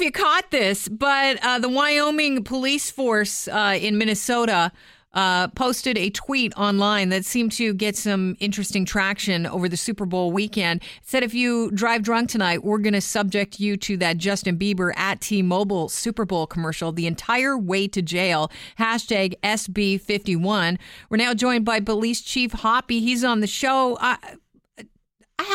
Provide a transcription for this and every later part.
if you caught this, but uh, the Wyoming police force uh, in Minnesota uh, posted a tweet online that seemed to get some interesting traction over the Super Bowl weekend. It said, if you drive drunk tonight, we're going to subject you to that Justin Bieber at T Mobile Super Bowl commercial the entire way to jail. Hashtag SB51. We're now joined by Police Chief Hoppe. He's on the show.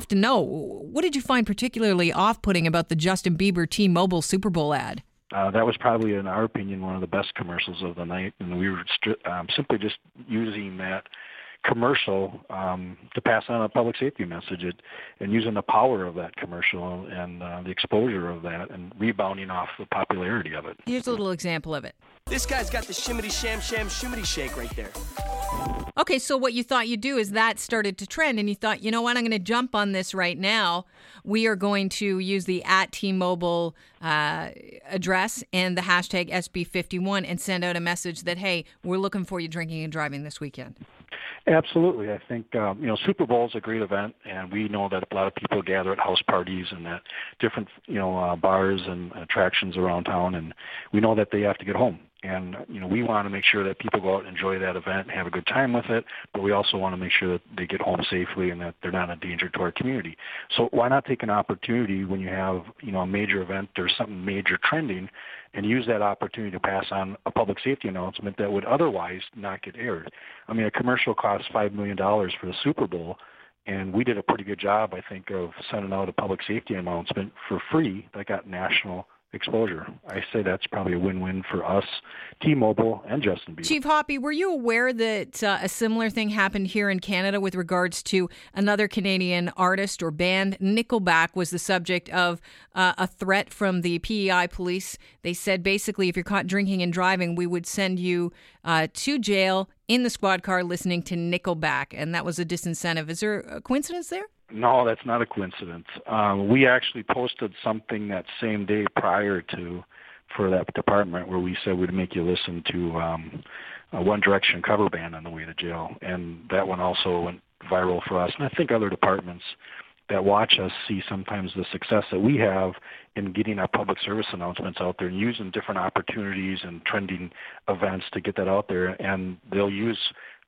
Have to know, what did you find particularly off putting about the Justin Bieber T Mobile Super Bowl ad? Uh, that was probably, in our opinion, one of the best commercials of the night, and we were um, simply just using that commercial um, to pass on a public safety message it, and using the power of that commercial and uh, the exposure of that and rebounding off the popularity of it. Here's a little example of it. This guy's got the shimmity sham sham shimmity shake right there. Okay, so what you thought you'd do is that started to trend, and you thought, you know what, I'm going to jump on this right now. We are going to use the at T-Mobile uh, address and the hashtag SB51 and send out a message that, hey, we're looking for you drinking and driving this weekend. Absolutely, I think um, you know Super Bowl is a great event, and we know that a lot of people gather at house parties and at different you know uh, bars and attractions around town, and we know that they have to get home and you know we want to make sure that people go out and enjoy that event and have a good time with it but we also want to make sure that they get home safely and that they're not a danger to our community. So why not take an opportunity when you have you know a major event there's something major trending and use that opportunity to pass on a public safety announcement that would otherwise not get aired? I mean a commercial costs five million dollars for the super bowl and we did a pretty good job i think of sending out a public safety announcement for free that got national exposure. I say that's probably a win-win for us, T-Mobile, and Justin Bieber. Chief Hoppe, were you aware that uh, a similar thing happened here in Canada with regards to another Canadian artist or band? Nickelback was the subject of uh, a threat from the PEI police. They said basically, if you're caught drinking and driving, we would send you uh, to jail in the squad car listening to Nickelback, and that was a disincentive. Is there a coincidence there? No, that's not a coincidence. Um, we actually posted something that same day prior to for that department where we said we'd make you listen to um, a One Direction cover band on the way to jail, and that one also went viral for us. And I think other departments that watch us see sometimes the success that we have in getting our public service announcements out there and using different opportunities and trending events to get that out there. And they'll use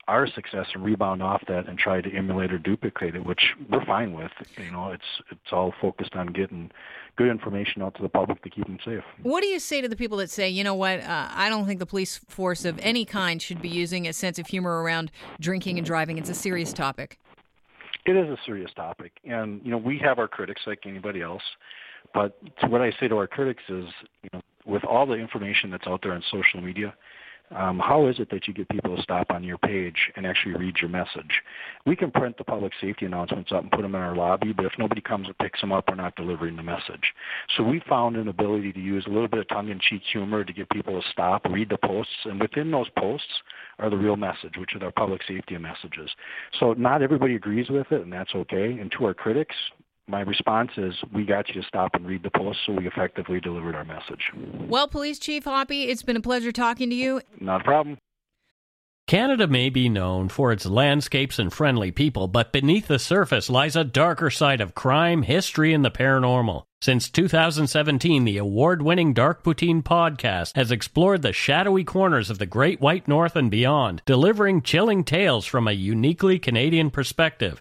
our success and rebound off that and try to emulate or duplicate it, which we're fine with. You know, it's it's all focused on getting good information out to the public to keep them safe. What do you say to the people that say, you know what, uh, I don't think the police force of any kind should be using a sense of humor around drinking and driving? It's a serious topic. It is a serious topic, and you know we have our critics like anybody else. But what I say to our critics is, you know, with all the information that's out there on social media, um, how is it that you get people to stop on your page and actually read your message? We can print the public safety announcements up and put them in our lobby, but if nobody comes and picks them up, we're not delivering the message. So we found an ability to use a little bit of tongue-in-cheek humor to get people to stop, read the posts, and within those posts are the real message, which are our public safety messages. So not everybody agrees with it, and that's okay. And to our critics, my response is we got you to stop and read the post, so we effectively delivered our message. Well, Police Chief Hoppe, it's been a pleasure talking to you. Not a problem. Canada may be known for its landscapes and friendly people, but beneath the surface lies a darker side of crime, history, and the paranormal. Since 2017, the award winning Dark Poutine podcast has explored the shadowy corners of the Great White North and beyond, delivering chilling tales from a uniquely Canadian perspective.